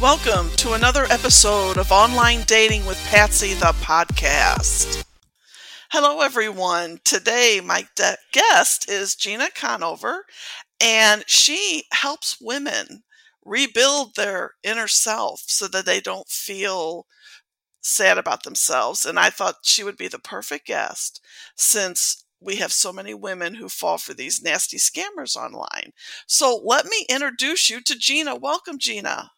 Welcome to another episode of Online Dating with Patsy, the podcast. Hello, everyone. Today, my de- guest is Gina Conover, and she helps women rebuild their inner self so that they don't feel sad about themselves. And I thought she would be the perfect guest since we have so many women who fall for these nasty scammers online. So let me introduce you to Gina. Welcome, Gina.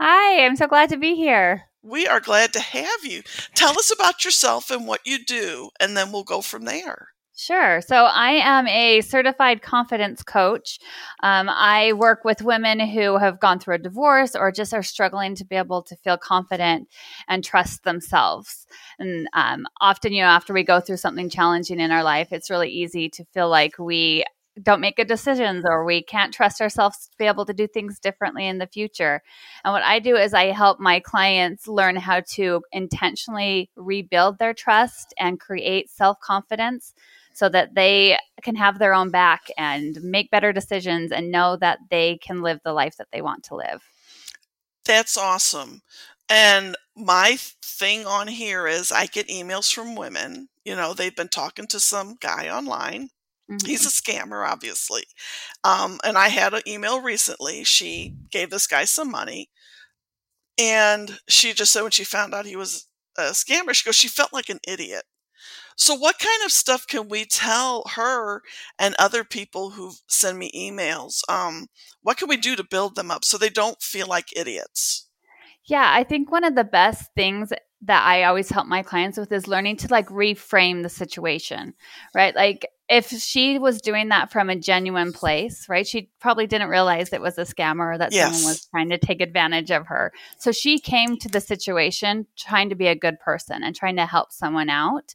Hi, I'm so glad to be here. We are glad to have you. Tell us about yourself and what you do, and then we'll go from there. Sure. So I am a certified confidence coach. Um, I work with women who have gone through a divorce or just are struggling to be able to feel confident and trust themselves. And um, often, you know, after we go through something challenging in our life, it's really easy to feel like we don't make good decisions or we can't trust ourselves to be able to do things differently in the future. And what I do is I help my clients learn how to intentionally rebuild their trust and create self confidence so that they can have their own back and make better decisions and know that they can live the life that they want to live. That's awesome. And my thing on here is I get emails from women. You know, they've been talking to some guy online. Mm-hmm. He's a scammer, obviously. Um, and I had an email recently. She gave this guy some money. And she just said when she found out he was a scammer, she goes, she felt like an idiot. So, what kind of stuff can we tell her and other people who send me emails? Um, what can we do to build them up so they don't feel like idiots? Yeah, I think one of the best things that I always help my clients with is learning to like reframe the situation, right? Like if she was doing that from a genuine place, right? She probably didn't realize it was a scammer that yes. someone was trying to take advantage of her. So she came to the situation trying to be a good person and trying to help someone out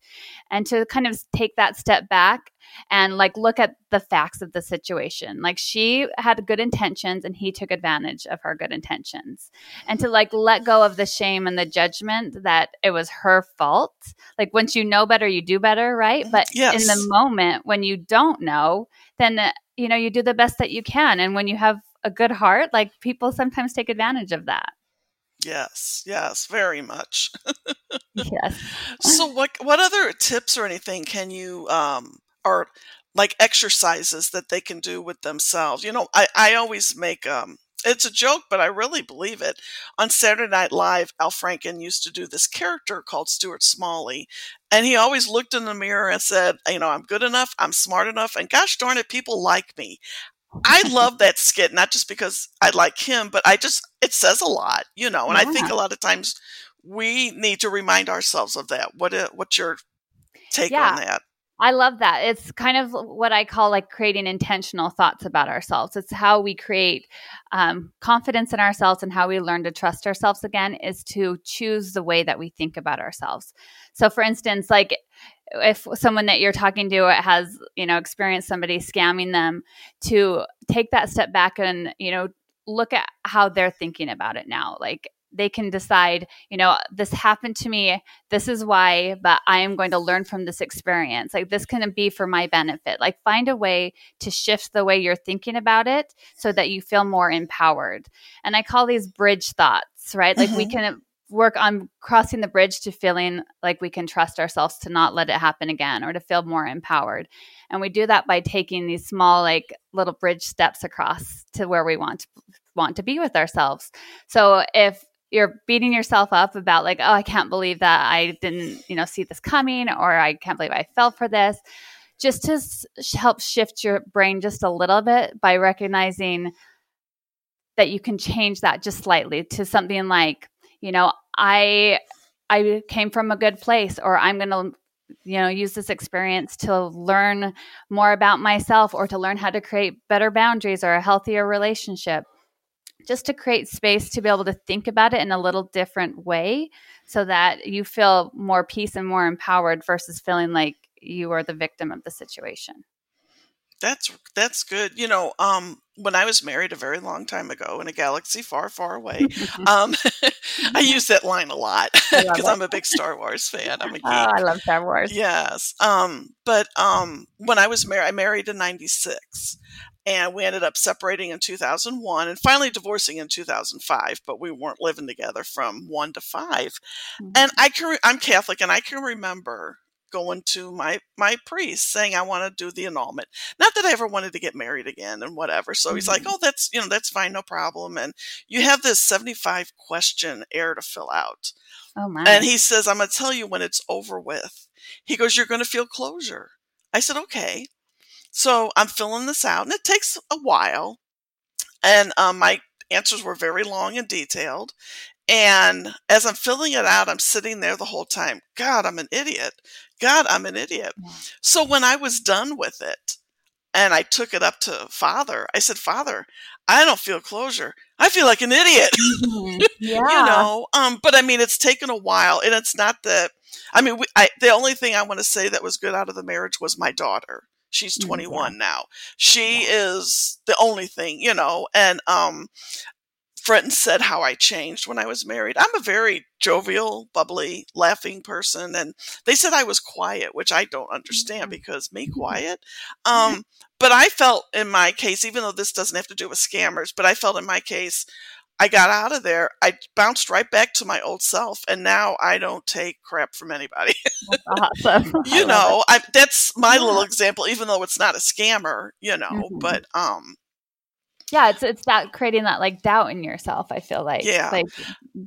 and to kind of take that step back and like look at the facts of the situation. Like she had good intentions and he took advantage of her good intentions. And to like let go of the shame and the judgment that it was her fault. Like once you know better, you do better, right? Mm-hmm. But yes. in the moment when you don't know, then uh, you know, you do the best that you can. And when you have a good heart, like people sometimes take advantage of that. Yes, yes, very much. yes. So what what other tips or anything can you um are like exercises that they can do with themselves. You know, I, I always make um it's a joke, but I really believe it. On Saturday Night Live, Al Franken used to do this character called Stuart Smalley. And he always looked in the mirror and said, You know, I'm good enough, I'm smart enough, and gosh darn it, people like me. I love that skit, not just because I like him, but I just, it says a lot, you know, and yeah. I think a lot of times we need to remind ourselves of that. What, uh, what's your take yeah. on that? I love that. It's kind of what I call like creating intentional thoughts about ourselves. It's how we create um, confidence in ourselves and how we learn to trust ourselves again is to choose the way that we think about ourselves. So, for instance, like if someone that you're talking to has, you know, experienced somebody scamming them, to take that step back and, you know, look at how they're thinking about it now. Like, they can decide, you know, this happened to me. This is why, but I am going to learn from this experience. Like this can be for my benefit. Like find a way to shift the way you're thinking about it so that you feel more empowered. And I call these bridge thoughts, right? Like mm-hmm. we can work on crossing the bridge to feeling like we can trust ourselves to not let it happen again or to feel more empowered. And we do that by taking these small like little bridge steps across to where we want to want to be with ourselves. So if you're beating yourself up about like, oh, I can't believe that I didn't, you know, see this coming, or I can't believe I fell for this. Just to s- help shift your brain just a little bit by recognizing that you can change that just slightly to something like, you know, I I came from a good place, or I'm going to you know use this experience to learn more about myself or to learn how to create better boundaries or a healthier relationship just to create space to be able to think about it in a little different way so that you feel more peace and more empowered versus feeling like you are the victim of the situation. That's that's good. You know, um, when I was married a very long time ago in a galaxy far, far away, um, I use that line a lot because I'm a big Star Wars fan. I'm a geek. Oh, I love Star Wars. Yes. Um, but um, when I was married, I married in '96, and we ended up separating in 2001 and finally divorcing in 2005 but we weren't living together from 1 to 5 mm-hmm. and i can i'm catholic and i can remember going to my my priest saying I want to do the annulment. Not that I ever wanted to get married again and whatever. So mm-hmm. he's like, mm-hmm. "Oh, that's you know that's fine, no problem." And you have this seventy five question air to fill out. Oh my! And he says, "I'm going to tell you when it's over with." He goes, "You're going to feel closure." I said, "Okay." So I'm filling this out, and it takes a while. And um, my answers were very long and detailed. And as I'm filling it out, I'm sitting there the whole time. God, I'm an idiot. God, I'm an idiot. So when I was done with it and I took it up to Father, I said, Father, I don't feel closure. I feel like an idiot. Mm-hmm. Yeah. you know, um, but I mean, it's taken a while and it's not that, I mean, we, I, the only thing I want to say that was good out of the marriage was my daughter. She's mm, 21 yeah. now. She yeah. is the only thing, you know, and um, friends said how I changed when I was married. I'm a very jovial, bubbly, laughing person, and they said I was quiet, which I don't understand mm-hmm. because me mm-hmm. quiet. Mm-hmm. Um, but I felt in my case, even though this doesn't have to do with scammers, but I felt in my case, I got out of there. I bounced right back to my old self, and now I don't take crap from anybody. awesome. you know, I, that's my yeah. little example, even though it's not a scammer. You know, mm-hmm. but um, yeah it's it's that creating that like doubt in yourself i feel like yeah like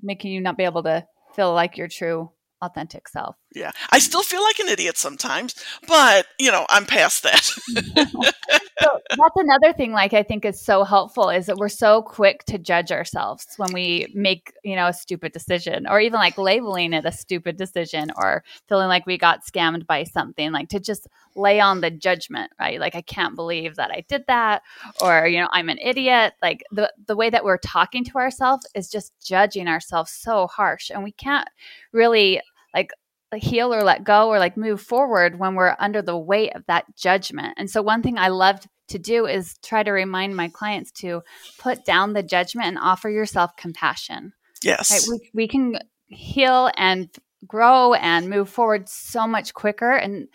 making you not be able to feel like your true authentic self yeah i still feel like an idiot sometimes but you know i'm past that so that's another thing like i think is so helpful is that we're so quick to judge ourselves when we make you know a stupid decision or even like labeling it a stupid decision or feeling like we got scammed by something like to just lay on the judgment, right? Like I can't believe that I did that or you know, I'm an idiot. Like the the way that we're talking to ourselves is just judging ourselves so harsh and we can't really like heal or let go or like move forward when we're under the weight of that judgment. And so one thing I love to do is try to remind my clients to put down the judgment and offer yourself compassion. Yes. Right? We, we can heal and grow and move forward so much quicker and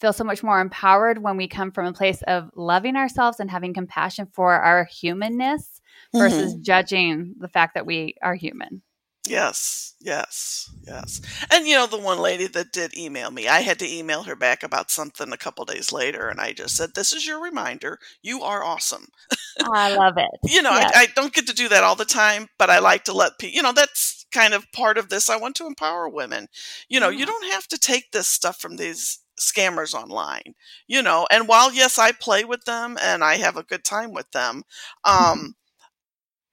feel so much more empowered when we come from a place of loving ourselves and having compassion for our humanness versus mm-hmm. judging the fact that we are human. Yes, yes, yes. And you know, the one lady that did email me, I had to email her back about something a couple days later, and I just said, This is your reminder. You are awesome. I love it. you know, yes. I, I, don't get to do that all the time, but I like to let people, you know, that's kind of part of this. I want to empower women. You know, yeah. you don't have to take this stuff from these scammers online, you know. And while yes, I play with them and I have a good time with them, mm-hmm. um,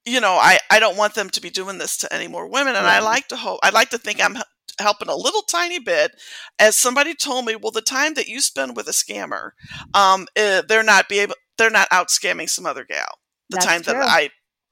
you know, I I don't want them to be doing this to any more women. And right. I like to hope, I like to think I'm helping a little tiny bit. As somebody told me, well, the time that you spend with a scammer, um, uh, they're not be able, they're not out scamming some other gal. The that's time true. that I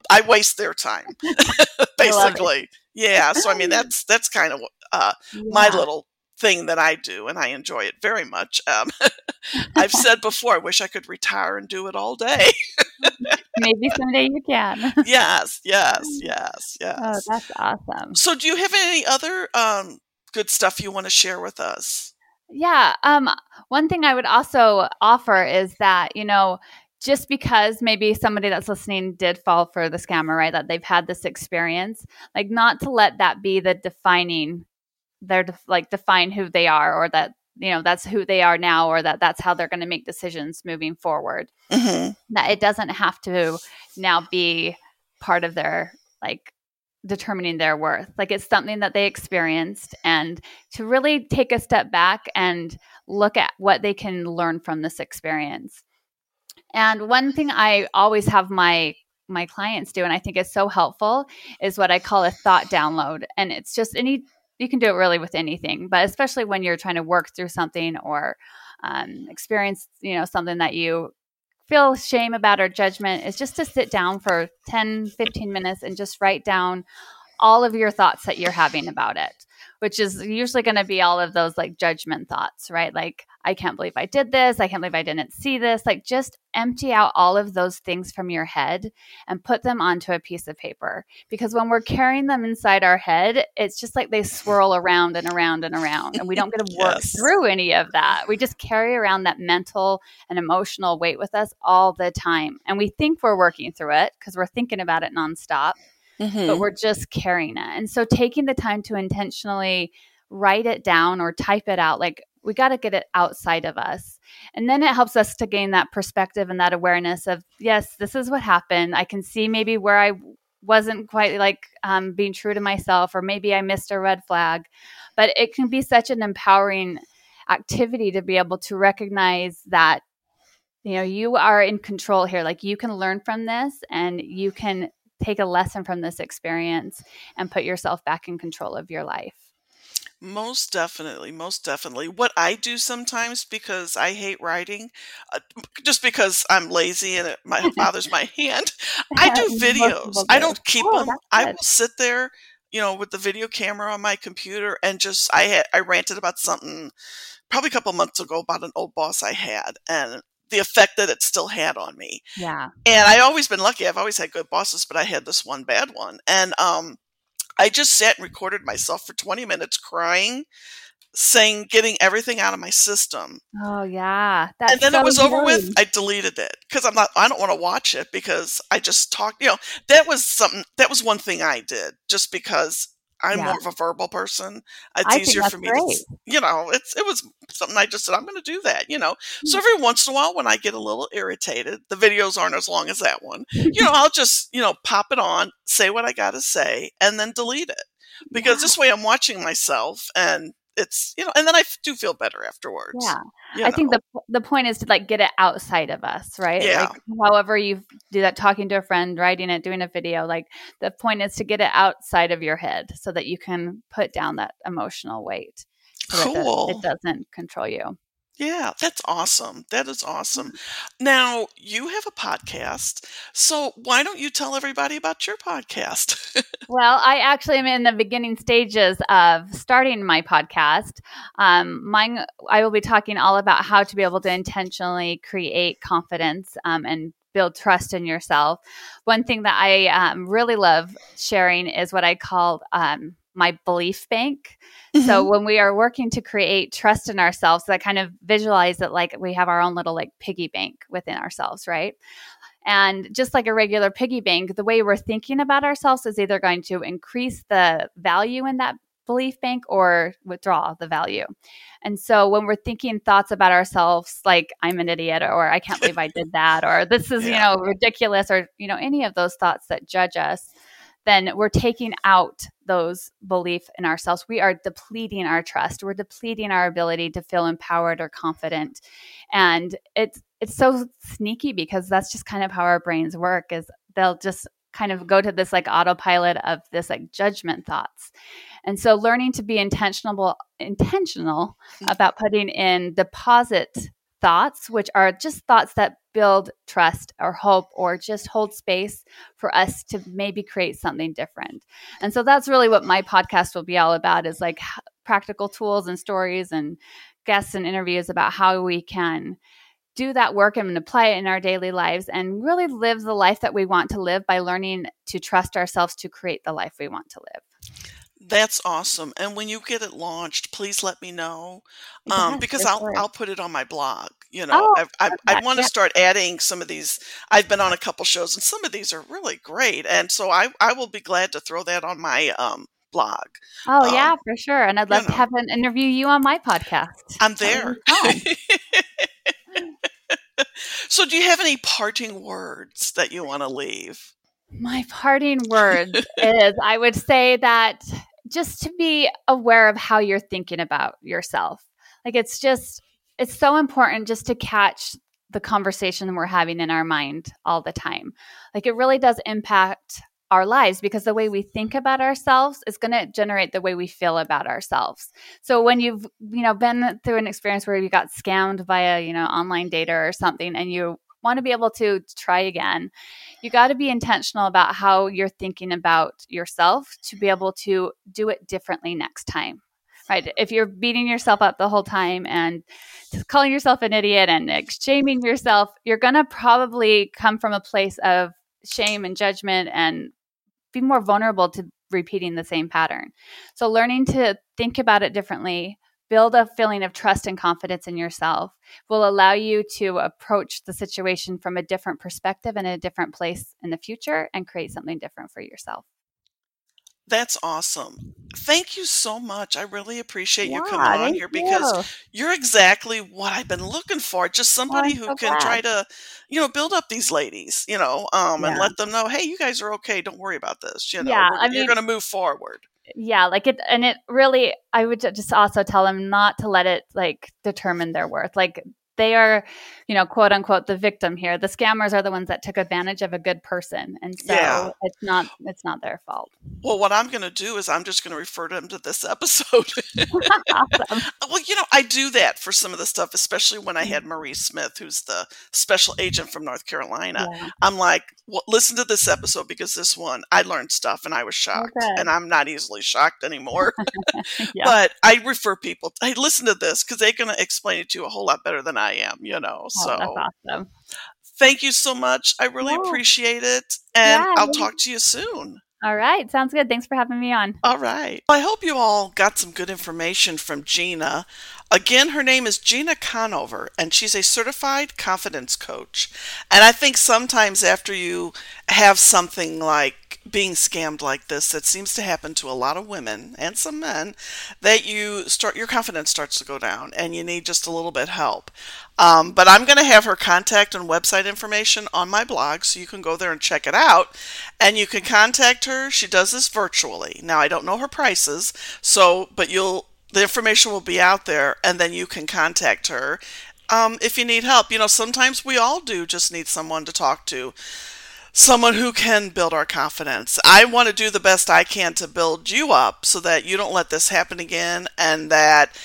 I waste their time, basically. Yeah. So I mean, that's that's kind of uh, yeah. my little thing that I do, and I enjoy it very much. Um, I've said before, I wish I could retire and do it all day. Maybe someday you can. yes, yes, yes, yes. Oh, that's awesome. So, do you have any other um, good stuff you want to share with us? Yeah. Um, one thing I would also offer is that, you know, just because maybe somebody that's listening did fall for the scammer, right? That they've had this experience, like not to let that be the defining they're def- like define who they are or that you know that's who they are now or that that's how they're going to make decisions moving forward. Mm-hmm. that it doesn't have to now be part of their like determining their worth. Like it's something that they experienced and to really take a step back and look at what they can learn from this experience. And one thing i always have my my clients do and i think is so helpful is what i call a thought download. And it's just any you can do it really with anything, but especially when you're trying to work through something or um, experience, you know, something that you feel shame about or judgment is just to sit down for 10, 15 minutes and just write down all of your thoughts that you're having about it which is usually going to be all of those like judgment thoughts, right? Like, I can't believe I did this. I can't believe I didn't see this. Like, just empty out all of those things from your head and put them onto a piece of paper. Because when we're carrying them inside our head, it's just like they swirl around and around and around. And we don't get to work yes. through any of that. We just carry around that mental and emotional weight with us all the time. And we think we're working through it because we're thinking about it nonstop mm-hmm. but we're just carrying it. And so taking the time to intentionally write it down or type it out, like we got to get it outside of us. And then it helps us to gain that perspective and that awareness of, yes, this is what happened. I can see maybe where I wasn't quite like um, being true to myself, or maybe I missed a red flag. But it can be such an empowering activity to be able to recognize that you know you are in control here like you can learn from this and you can take a lesson from this experience and put yourself back in control of your life. Most definitely, most definitely. What I do sometimes because I hate writing, uh, just because I'm lazy and it my, bothers my hand, I do videos. I don't keep oh, them. I will sit there, you know, with the video camera on my computer and just I had I ranted about something probably a couple months ago about an old boss I had, and the effect that it still had on me. Yeah. And I always been lucky. I've always had good bosses, but I had this one bad one. And um I just sat and recorded myself for 20 minutes crying, saying getting everything out of my system. Oh yeah. That's and then so it was good. over with. I deleted it because I'm not I don't want to watch it because I just talked, you know, that was something that was one thing I did just because I'm yeah. more of a verbal person. It's I easier for me great. to, you know, it's it was something I just said I'm going to do that, you know. So mm. every once in a while, when I get a little irritated, the videos aren't as long as that one. you know, I'll just you know pop it on, say what I got to say, and then delete it because yeah. this way I'm watching myself and it's you know and then i do feel better afterwards yeah i know. think the the point is to like get it outside of us right yeah like, however you do that talking to a friend writing it doing a video like the point is to get it outside of your head so that you can put down that emotional weight so cool. it doesn't control you yeah, that's awesome. That is awesome. Now, you have a podcast. So, why don't you tell everybody about your podcast? well, I actually am in the beginning stages of starting my podcast. Um, mine, I will be talking all about how to be able to intentionally create confidence um, and build trust in yourself. One thing that I um, really love sharing is what I call um, my belief bank. Mm-hmm. So when we are working to create trust in ourselves, I kind of visualize it like we have our own little like piggy bank within ourselves, right? And just like a regular piggy bank, the way we're thinking about ourselves is either going to increase the value in that belief bank or withdraw the value. And so when we're thinking thoughts about ourselves like I'm an idiot or I can't believe I did that or this is, yeah. you know, ridiculous or you know any of those thoughts that judge us, then we're taking out those belief in ourselves. We are depleting our trust. We're depleting our ability to feel empowered or confident. And it's it's so sneaky because that's just kind of how our brains work is they'll just kind of go to this like autopilot of this like judgment thoughts. And so learning to be intentional intentional hmm. about putting in deposit thoughts, which are just thoughts that build trust or hope or just hold space for us to maybe create something different. And so that's really what my podcast will be all about is like practical tools and stories and guests and interviews about how we can do that work and apply it in our daily lives and really live the life that we want to live by learning to trust ourselves to create the life we want to live. That's awesome. And when you get it launched, please let me know um, yes, because I'll I'll put it on my blog. You know, oh, I, I, I want to start adding some of these. I've been on a couple shows, and some of these are really great, and so I I will be glad to throw that on my um, blog. Oh um, yeah, for sure. And I'd love you know, to have an interview you on my podcast. I'm there. so, do you have any parting words that you want to leave? My parting words is I would say that just to be aware of how you're thinking about yourself. Like it's just, it's so important just to catch the conversation we're having in our mind all the time. Like it really does impact our lives because the way we think about ourselves is going to generate the way we feel about ourselves. So when you've, you know, been through an experience where you got scammed via, you know, online data or something and you want to be able to try again, you got to be intentional about how you're thinking about yourself to be able to do it differently next time. Right? If you're beating yourself up the whole time and calling yourself an idiot and shaming yourself, you're going to probably come from a place of shame and judgment and be more vulnerable to repeating the same pattern. So, learning to think about it differently, build a feeling of trust and confidence in yourself will allow you to approach the situation from a different perspective and a different place in the future and create something different for yourself. That's awesome. Thank you so much. I really appreciate you coming on here because you. are exactly what I've been looking for. Just oh, somebody who so can glad. try to, you know, build up these ladies, you know, um, yeah. and let them know, hey, you guys are okay. Don't worry about this. You know, yeah, I mean, you're going to move forward. Yeah, like it, and it really, I would just also tell them not to let it like determine their worth. Like they are, you know, quote unquote, the victim here. The scammers are the ones that took advantage of a good person, and so yeah. it's not it's not their fault. Well, what I'm going to do is I'm just going to refer them to this episode. awesome. Well, you know, I do that for some of the stuff, especially when I mm-hmm. had Marie Smith, who's the special agent from North Carolina. Yeah. I'm like, well, listen to this episode because this one I learned stuff and I was shocked, okay. and I'm not easily shocked anymore. yeah. But I refer people. Hey, listen to this because they're going to explain it to you a whole lot better than I am. You know, oh, so awesome. Thank you so much. I really oh. appreciate it, and yeah, I'll talk to you soon. All right. Sounds good. Thanks for having me on. All right. Well, I hope you all got some good information from Gina. Again, her name is Gina Conover, and she's a certified confidence coach. And I think sometimes after you have something like being scammed like this that seems to happen to a lot of women and some men that you start your confidence starts to go down and you need just a little bit help. Um, but i'm going to have her contact and website information on my blog so you can go there and check it out. And you can contact her. She does this virtually. Now i don't know her prices so but you'll the information will be out there and then you can contact her um, if you need help. You know sometimes we all do just need someone to talk to someone who can build our confidence. I want to do the best I can to build you up so that you don't let this happen again and that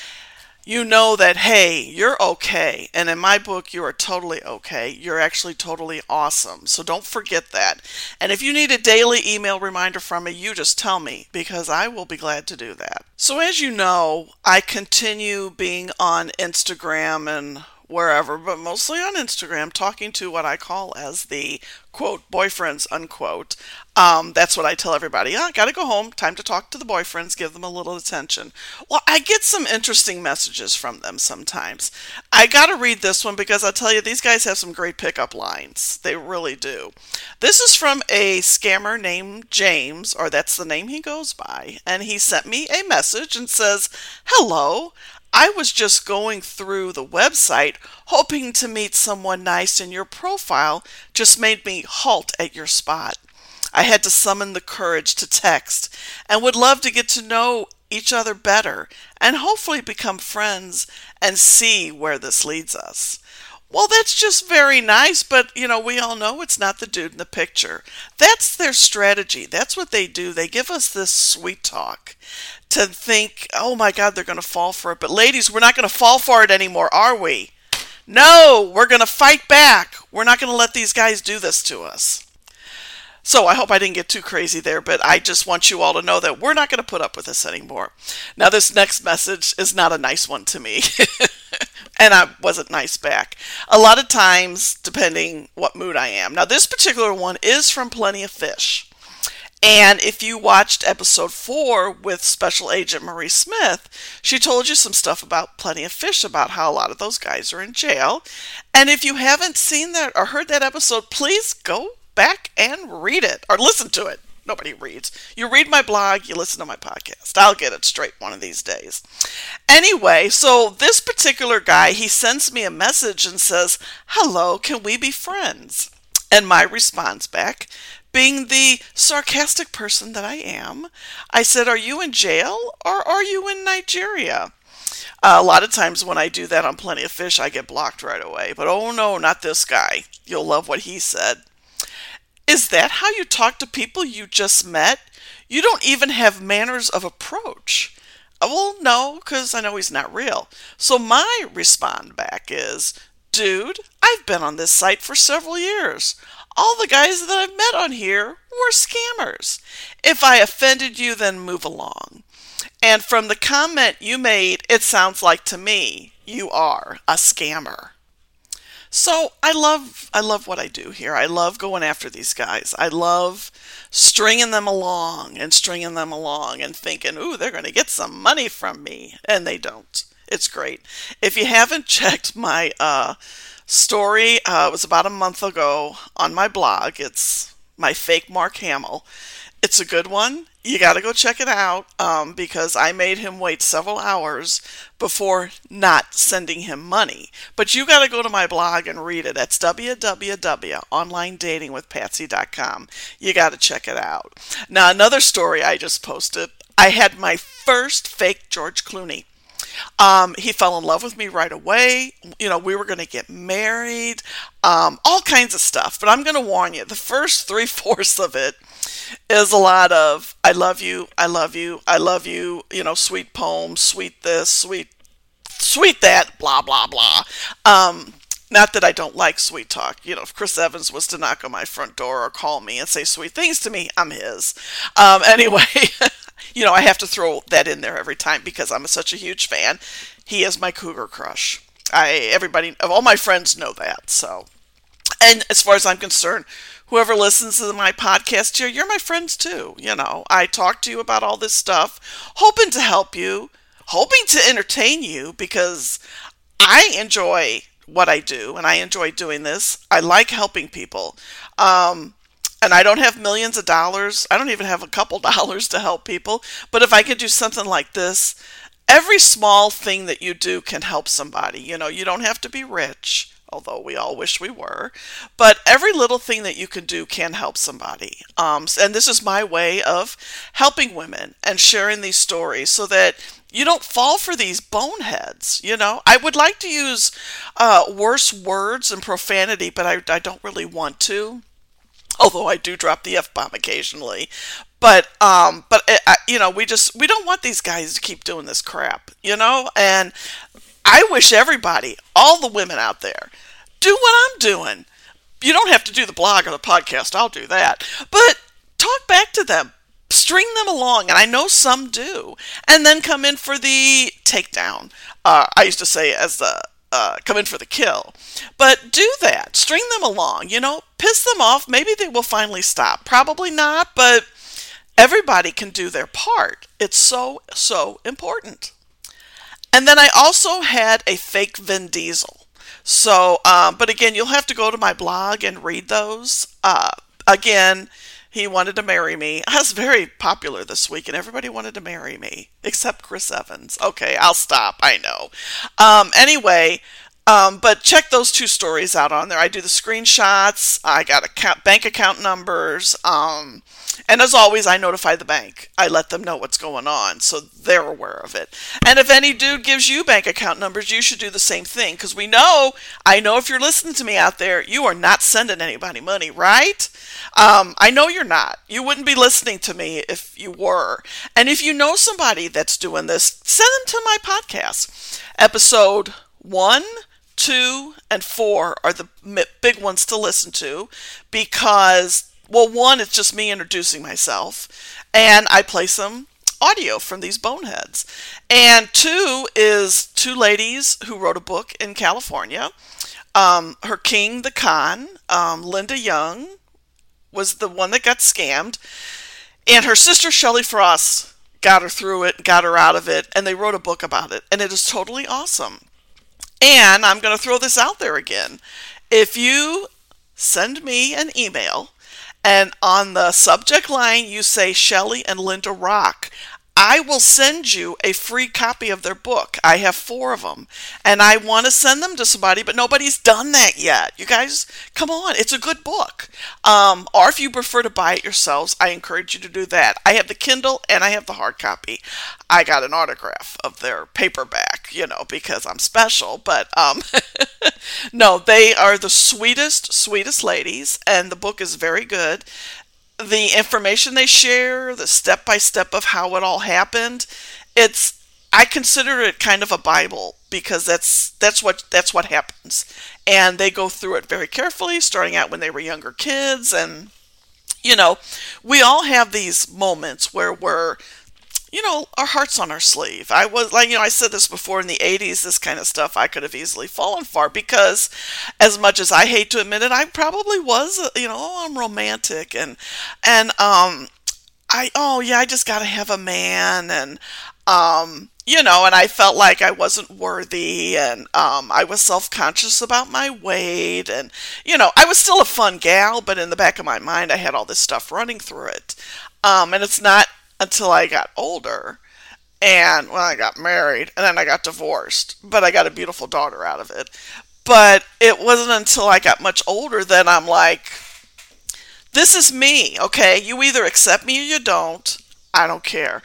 you know that, hey, you're okay. And in my book, you are totally okay. You're actually totally awesome. So don't forget that. And if you need a daily email reminder from me, you just tell me because I will be glad to do that. So, as you know, I continue being on Instagram and wherever, but mostly on Instagram, talking to what I call as the quote boyfriends unquote. Um, that's what I tell everybody. Oh, gotta go home. Time to talk to the boyfriends. Give them a little attention. Well, I get some interesting messages from them sometimes. I gotta read this one because I tell you, these guys have some great pickup lines. They really do. This is from a scammer named James, or that's the name he goes by, and he sent me a message and says, "Hello." I was just going through the website hoping to meet someone nice, and your profile just made me halt at your spot. I had to summon the courage to text and would love to get to know each other better and hopefully become friends and see where this leads us. Well, that's just very nice, but you know, we all know it's not the dude in the picture. That's their strategy. That's what they do. They give us this sweet talk to think, oh my God, they're going to fall for it. But ladies, we're not going to fall for it anymore, are we? No, we're going to fight back. We're not going to let these guys do this to us. So I hope I didn't get too crazy there, but I just want you all to know that we're not going to put up with this anymore. Now, this next message is not a nice one to me. and I wasn't nice back. A lot of times, depending what mood I am. Now, this particular one is from Plenty of Fish. And if you watched episode four with Special Agent Marie Smith, she told you some stuff about Plenty of Fish, about how a lot of those guys are in jail. And if you haven't seen that or heard that episode, please go back and read it or listen to it. Nobody reads. You read my blog, you listen to my podcast. I'll get it straight one of these days. Anyway, so this particular guy, he sends me a message and says, Hello, can we be friends? And my response back being the sarcastic person that I am, I said, Are you in jail or are you in Nigeria? Uh, a lot of times when I do that on Plenty of Fish, I get blocked right away. But oh no, not this guy. You'll love what he said. Is that how you talk to people you just met? You don't even have manners of approach. Uh, well, no, because I know he's not real. So my respond back is, dude, I've been on this site for several years all the guys that I've met on here were scammers. If I offended you, then move along. And from the comment you made, it sounds like to me you are a scammer. So I love I love what I do here. I love going after these guys. I love stringing them along and stringing them along and thinking, "Ooh, they're going to get some money from me," and they don't. It's great. If you haven't checked my uh, story, uh, was about a month ago on my blog. It's my fake Mark Hamill. It's a good one you got to go check it out um, because I made him wait several hours before not sending him money. But you got to go to my blog and read it. That's www.onlinedatingwithpatsy.com. You got to check it out. Now, another story I just posted I had my first fake George Clooney. Um, he fell in love with me right away. You know, we were going to get married, um, all kinds of stuff. But I'm going to warn you the first three fourths of it is a lot of I love you, I love you, I love you, you know, sweet poems, sweet this, sweet sweet that, blah blah blah. Um, not that I don't like sweet talk. You know, if Chris Evans was to knock on my front door or call me and say sweet things to me, I'm his. Um, anyway, you know, I have to throw that in there every time because I'm such a huge fan. He is my cougar crush. I everybody of all my friends know that. So, and as far as I'm concerned, whoever listens to my podcast here, you're my friends too. You know, I talk to you about all this stuff, hoping to help you, hoping to entertain you because I enjoy what I do and I enjoy doing this. I like helping people. Um, and I don't have millions of dollars. I don't even have a couple dollars to help people. But if I could do something like this, every small thing that you do can help somebody. You know, you don't have to be rich although we all wish we were. But every little thing that you can do can help somebody. Um, and this is my way of helping women and sharing these stories so that you don't fall for these boneheads. You know, I would like to use uh, worse words and profanity, but I, I don't really want to. Although I do drop the f bomb occasionally, but um, but it, uh, you know, we just we don't want these guys to keep doing this crap, you know. And I wish everybody, all the women out there, do what I'm doing. You don't have to do the blog or the podcast, I'll do that. But talk back to them, string them along, and I know some do, and then come in for the takedown. Uh, I used to say as the uh, come in for the kill. But do that. String them along. You know, piss them off. Maybe they will finally stop. Probably not, but everybody can do their part. It's so, so important. And then I also had a fake Vin Diesel. So, um, but again, you'll have to go to my blog and read those. Uh, again, he wanted to marry me. I was very popular this week, and everybody wanted to marry me except Chris Evans. Okay, I'll stop. I know. Um, anyway, um, but check those two stories out on there. I do the screenshots. I got account, bank account numbers. Um, and as always, I notify the bank. I let them know what's going on so they're aware of it. And if any dude gives you bank account numbers, you should do the same thing because we know, I know if you're listening to me out there, you are not sending anybody money, right? Um, I know you're not. You wouldn't be listening to me if you were. And if you know somebody that's doing this, send them to my podcast. Episode one, two, and four are the big ones to listen to because well, one, it's just me introducing myself, and I play some audio from these boneheads. And two is two ladies who wrote a book in California. Um, her king, the con, um, Linda Young, was the one that got scammed, and her sister Shelley Frost got her through it, got her out of it, and they wrote a book about it, and it is totally awesome. And I'm going to throw this out there again. If you send me an email and on the subject line you say Shelley and Linda Rock. I will send you a free copy of their book. I have four of them, and I want to send them to somebody, but nobody's done that yet. You guys, come on, it's a good book. Um, or if you prefer to buy it yourselves, I encourage you to do that. I have the Kindle and I have the hard copy. I got an autograph of their paperback, you know, because I'm special. But um, no, they are the sweetest, sweetest ladies, and the book is very good the information they share, the step by step of how it all happened, it's I consider it kind of a Bible because that's that's what that's what happens. And they go through it very carefully, starting out when they were younger kids and you know, we all have these moments where we're you know, our hearts on our sleeve. I was like, you know, I said this before in the 80s, this kind of stuff I could have easily fallen for because as much as I hate to admit it, I probably was, uh, you know, oh, I'm romantic and and um I oh yeah, I just got to have a man and um you know, and I felt like I wasn't worthy and um, I was self conscious about my weight. And, you know, I was still a fun gal, but in the back of my mind, I had all this stuff running through it. Um, and it's not until I got older and when I got married and then I got divorced, but I got a beautiful daughter out of it. But it wasn't until I got much older that I'm like, this is me, okay? You either accept me or you don't. I don't care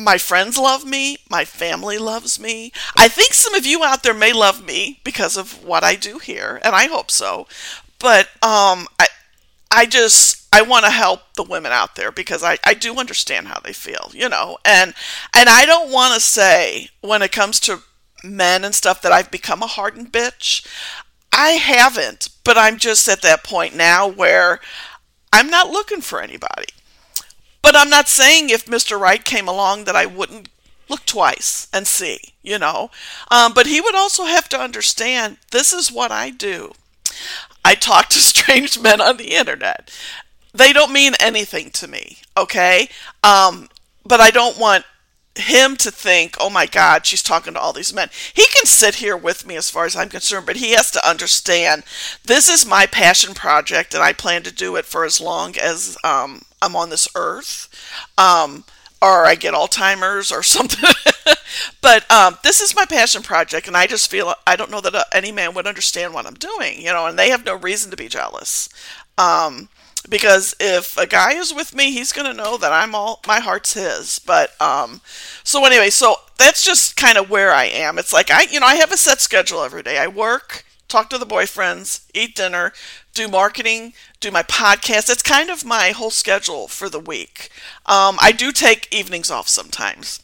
my friends love me, my family loves me. I think some of you out there may love me because of what I do here, and I hope so. But um, I, I just I want to help the women out there because I, I do understand how they feel, you know, and and I don't want to say when it comes to men and stuff that I've become a hardened bitch. I haven't, but I'm just at that point now where I'm not looking for anybody. But I'm not saying if Mr. Right came along that I wouldn't look twice and see, you know. Um, but he would also have to understand this is what I do. I talk to strange men on the internet. They don't mean anything to me, okay? Um, but I don't want him to think, oh my God, she's talking to all these men. He can sit here with me as far as I'm concerned, but he has to understand this is my passion project and I plan to do it for as long as um, I'm on this earth. Um, or I get Alzheimer's or something. but um, this is my passion project, and I just feel I don't know that uh, any man would understand what I'm doing, you know, and they have no reason to be jealous. Um, because if a guy is with me, he's to know that I'm all my heart's his. But um so anyway, so that's just kind of where I am. It's like I you know, I have a set schedule every day. I work, talk to the boyfriends, eat dinner, do marketing, do my podcast. It's kind of my whole schedule for the week. Um, I do take evenings off sometimes.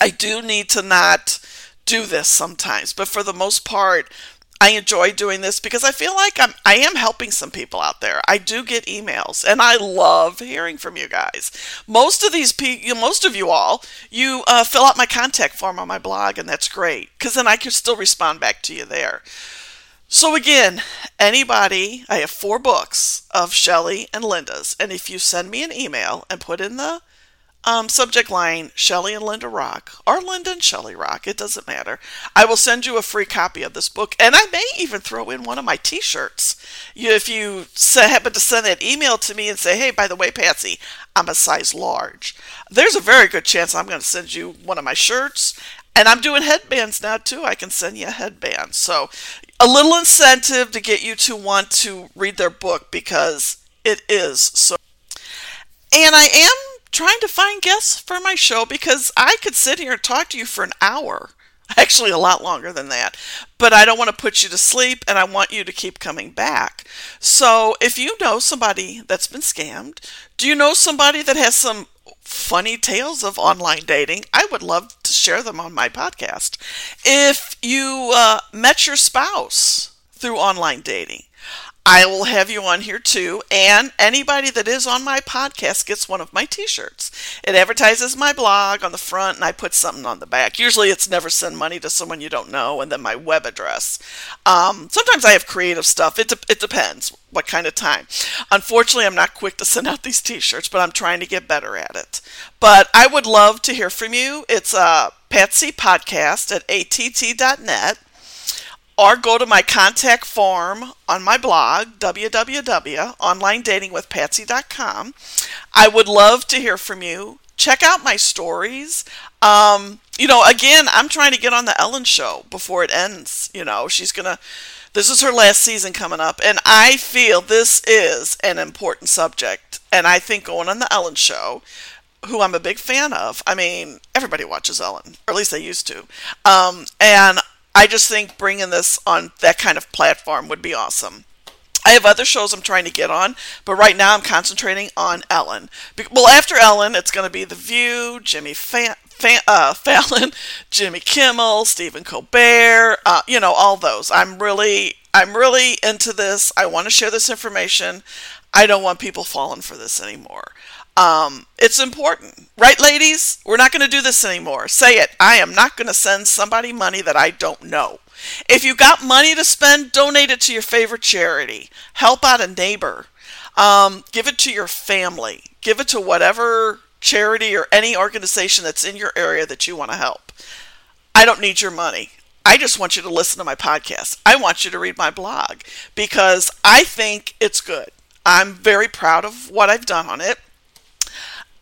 I do need to not do this sometimes, but for the most part, I enjoy doing this because I feel like I'm I am helping some people out there. I do get emails and I love hearing from you guys. Most of these people, most of you all, you uh, fill out my contact form on my blog and that's great because then I can still respond back to you there. So again, anybody, I have four books of Shelley and Linda's, and if you send me an email and put in the um, subject line Shelley and Linda Rock or Linda and Shelley Rock, it doesn't matter. I will send you a free copy of this book, and I may even throw in one of my T-shirts. If you happen to send that email to me and say, "Hey, by the way, Patsy, I'm a size large," there's a very good chance I'm going to send you one of my shirts. And I'm doing headbands now too. I can send you a headband. So, a little incentive to get you to want to read their book because it is so. And I am trying to find guests for my show because I could sit here and talk to you for an hour. Actually, a lot longer than that. But I don't want to put you to sleep and I want you to keep coming back. So, if you know somebody that's been scammed, do you know somebody that has some funny tales of online dating? I would love to share them on my podcast. If you uh, met your spouse through online dating, I will have you on here too. And anybody that is on my podcast gets one of my t shirts. It advertises my blog on the front and I put something on the back. Usually it's never send money to someone you don't know and then my web address. Um, sometimes I have creative stuff. It, de- it depends what kind of time. Unfortunately, I'm not quick to send out these t shirts, but I'm trying to get better at it. But I would love to hear from you. It's a uh, Patsy Podcast at att.net or go to my contact form on my blog, www.onlinedatingwithpatsy.com. I would love to hear from you. Check out my stories. Um, you know, again, I'm trying to get on the Ellen show before it ends. You know, she's going to, this is her last season coming up, and I feel this is an important subject. And I think going on the Ellen show, who I'm a big fan of. I mean, everybody watches Ellen, or at least they used to. Um, and I just think bringing this on that kind of platform would be awesome. I have other shows I'm trying to get on, but right now I'm concentrating on Ellen. Well, after Ellen, it's going to be The View, Jimmy Fan, Fan, uh, Fallon, Jimmy Kimmel, Stephen Colbert, uh, you know, all those. I'm really, I'm really into this. I want to share this information. I don't want people falling for this anymore. Um, it's important, right, ladies? We're not going to do this anymore. Say it. I am not going to send somebody money that I don't know. If you got money to spend, donate it to your favorite charity. Help out a neighbor. Um, give it to your family. Give it to whatever charity or any organization that's in your area that you want to help. I don't need your money. I just want you to listen to my podcast. I want you to read my blog because I think it's good. I'm very proud of what I've done on it.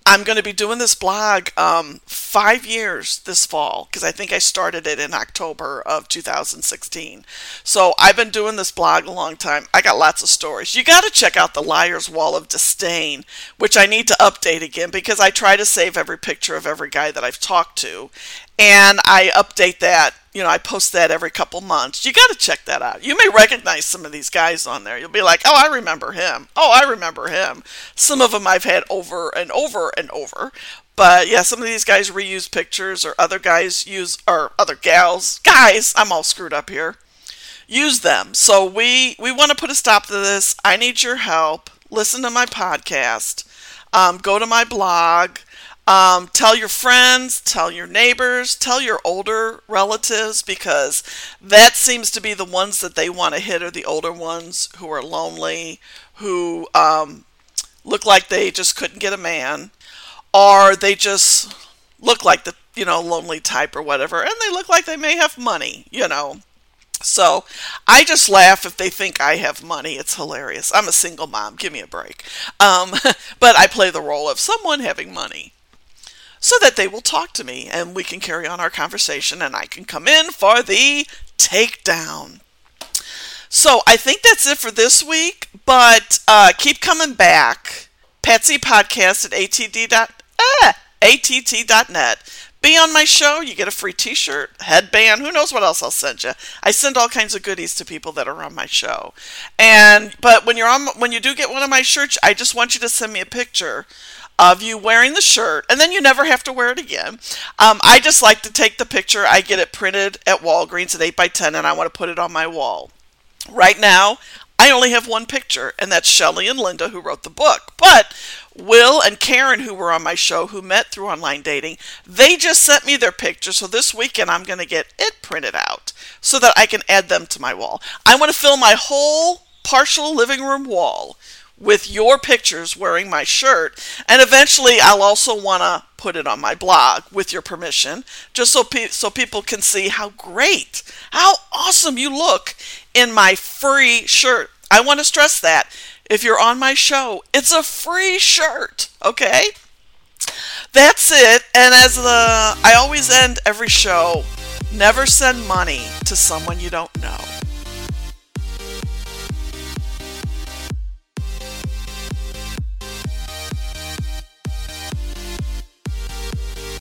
I'm going to be doing this blog um, five years this fall because I think I started it in October of 2016. So I've been doing this blog a long time. I got lots of stories. You got to check out the Liar's Wall of Disdain, which I need to update again because I try to save every picture of every guy that I've talked to. And I update that you know, I post that every couple months. You got to check that out. You may recognize some of these guys on there. You'll be like, oh, I remember him. Oh, I remember him. Some of them I've had over and over and over. But yeah, some of these guys reuse pictures, or other guys use, or other gals, guys. I'm all screwed up here. Use them. So we we want to put a stop to this. I need your help. Listen to my podcast. Um, go to my blog. Um, tell your friends, tell your neighbors, tell your older relatives because that seems to be the ones that they want to hit are the older ones who are lonely, who um, look like they just couldn't get a man, or they just look like the you know lonely type or whatever, and they look like they may have money, you know. So I just laugh if they think I have money. It's hilarious. I'm a single mom. Give me a break. Um, but I play the role of someone having money so that they will talk to me and we can carry on our conversation and I can come in for the takedown. So I think that's it for this week, but uh, keep coming back. Patsy Podcast at ATD dot, ah, ATT.net. Be on my show, you get a free t shirt, headband, who knows what else I'll send you. I send all kinds of goodies to people that are on my show. And but when you're on when you do get one of my shirts, I just want you to send me a picture of you wearing the shirt, and then you never have to wear it again. Um, I just like to take the picture. I get it printed at Walgreens at 8 by 10 and I want to put it on my wall. Right now, I only have one picture, and that's Shelley and Linda who wrote the book. But Will and Karen, who were on my show, who met through online dating, they just sent me their picture. So this weekend, I'm going to get it printed out so that I can add them to my wall. I want to fill my whole partial living room wall with your pictures wearing my shirt. And eventually, I'll also want to put it on my blog with your permission, just so, pe- so people can see how great, how awesome you look in my free shirt. I want to stress that. If you're on my show, it's a free shirt, okay? That's it. And as the I always end every show, never send money to someone you don't know.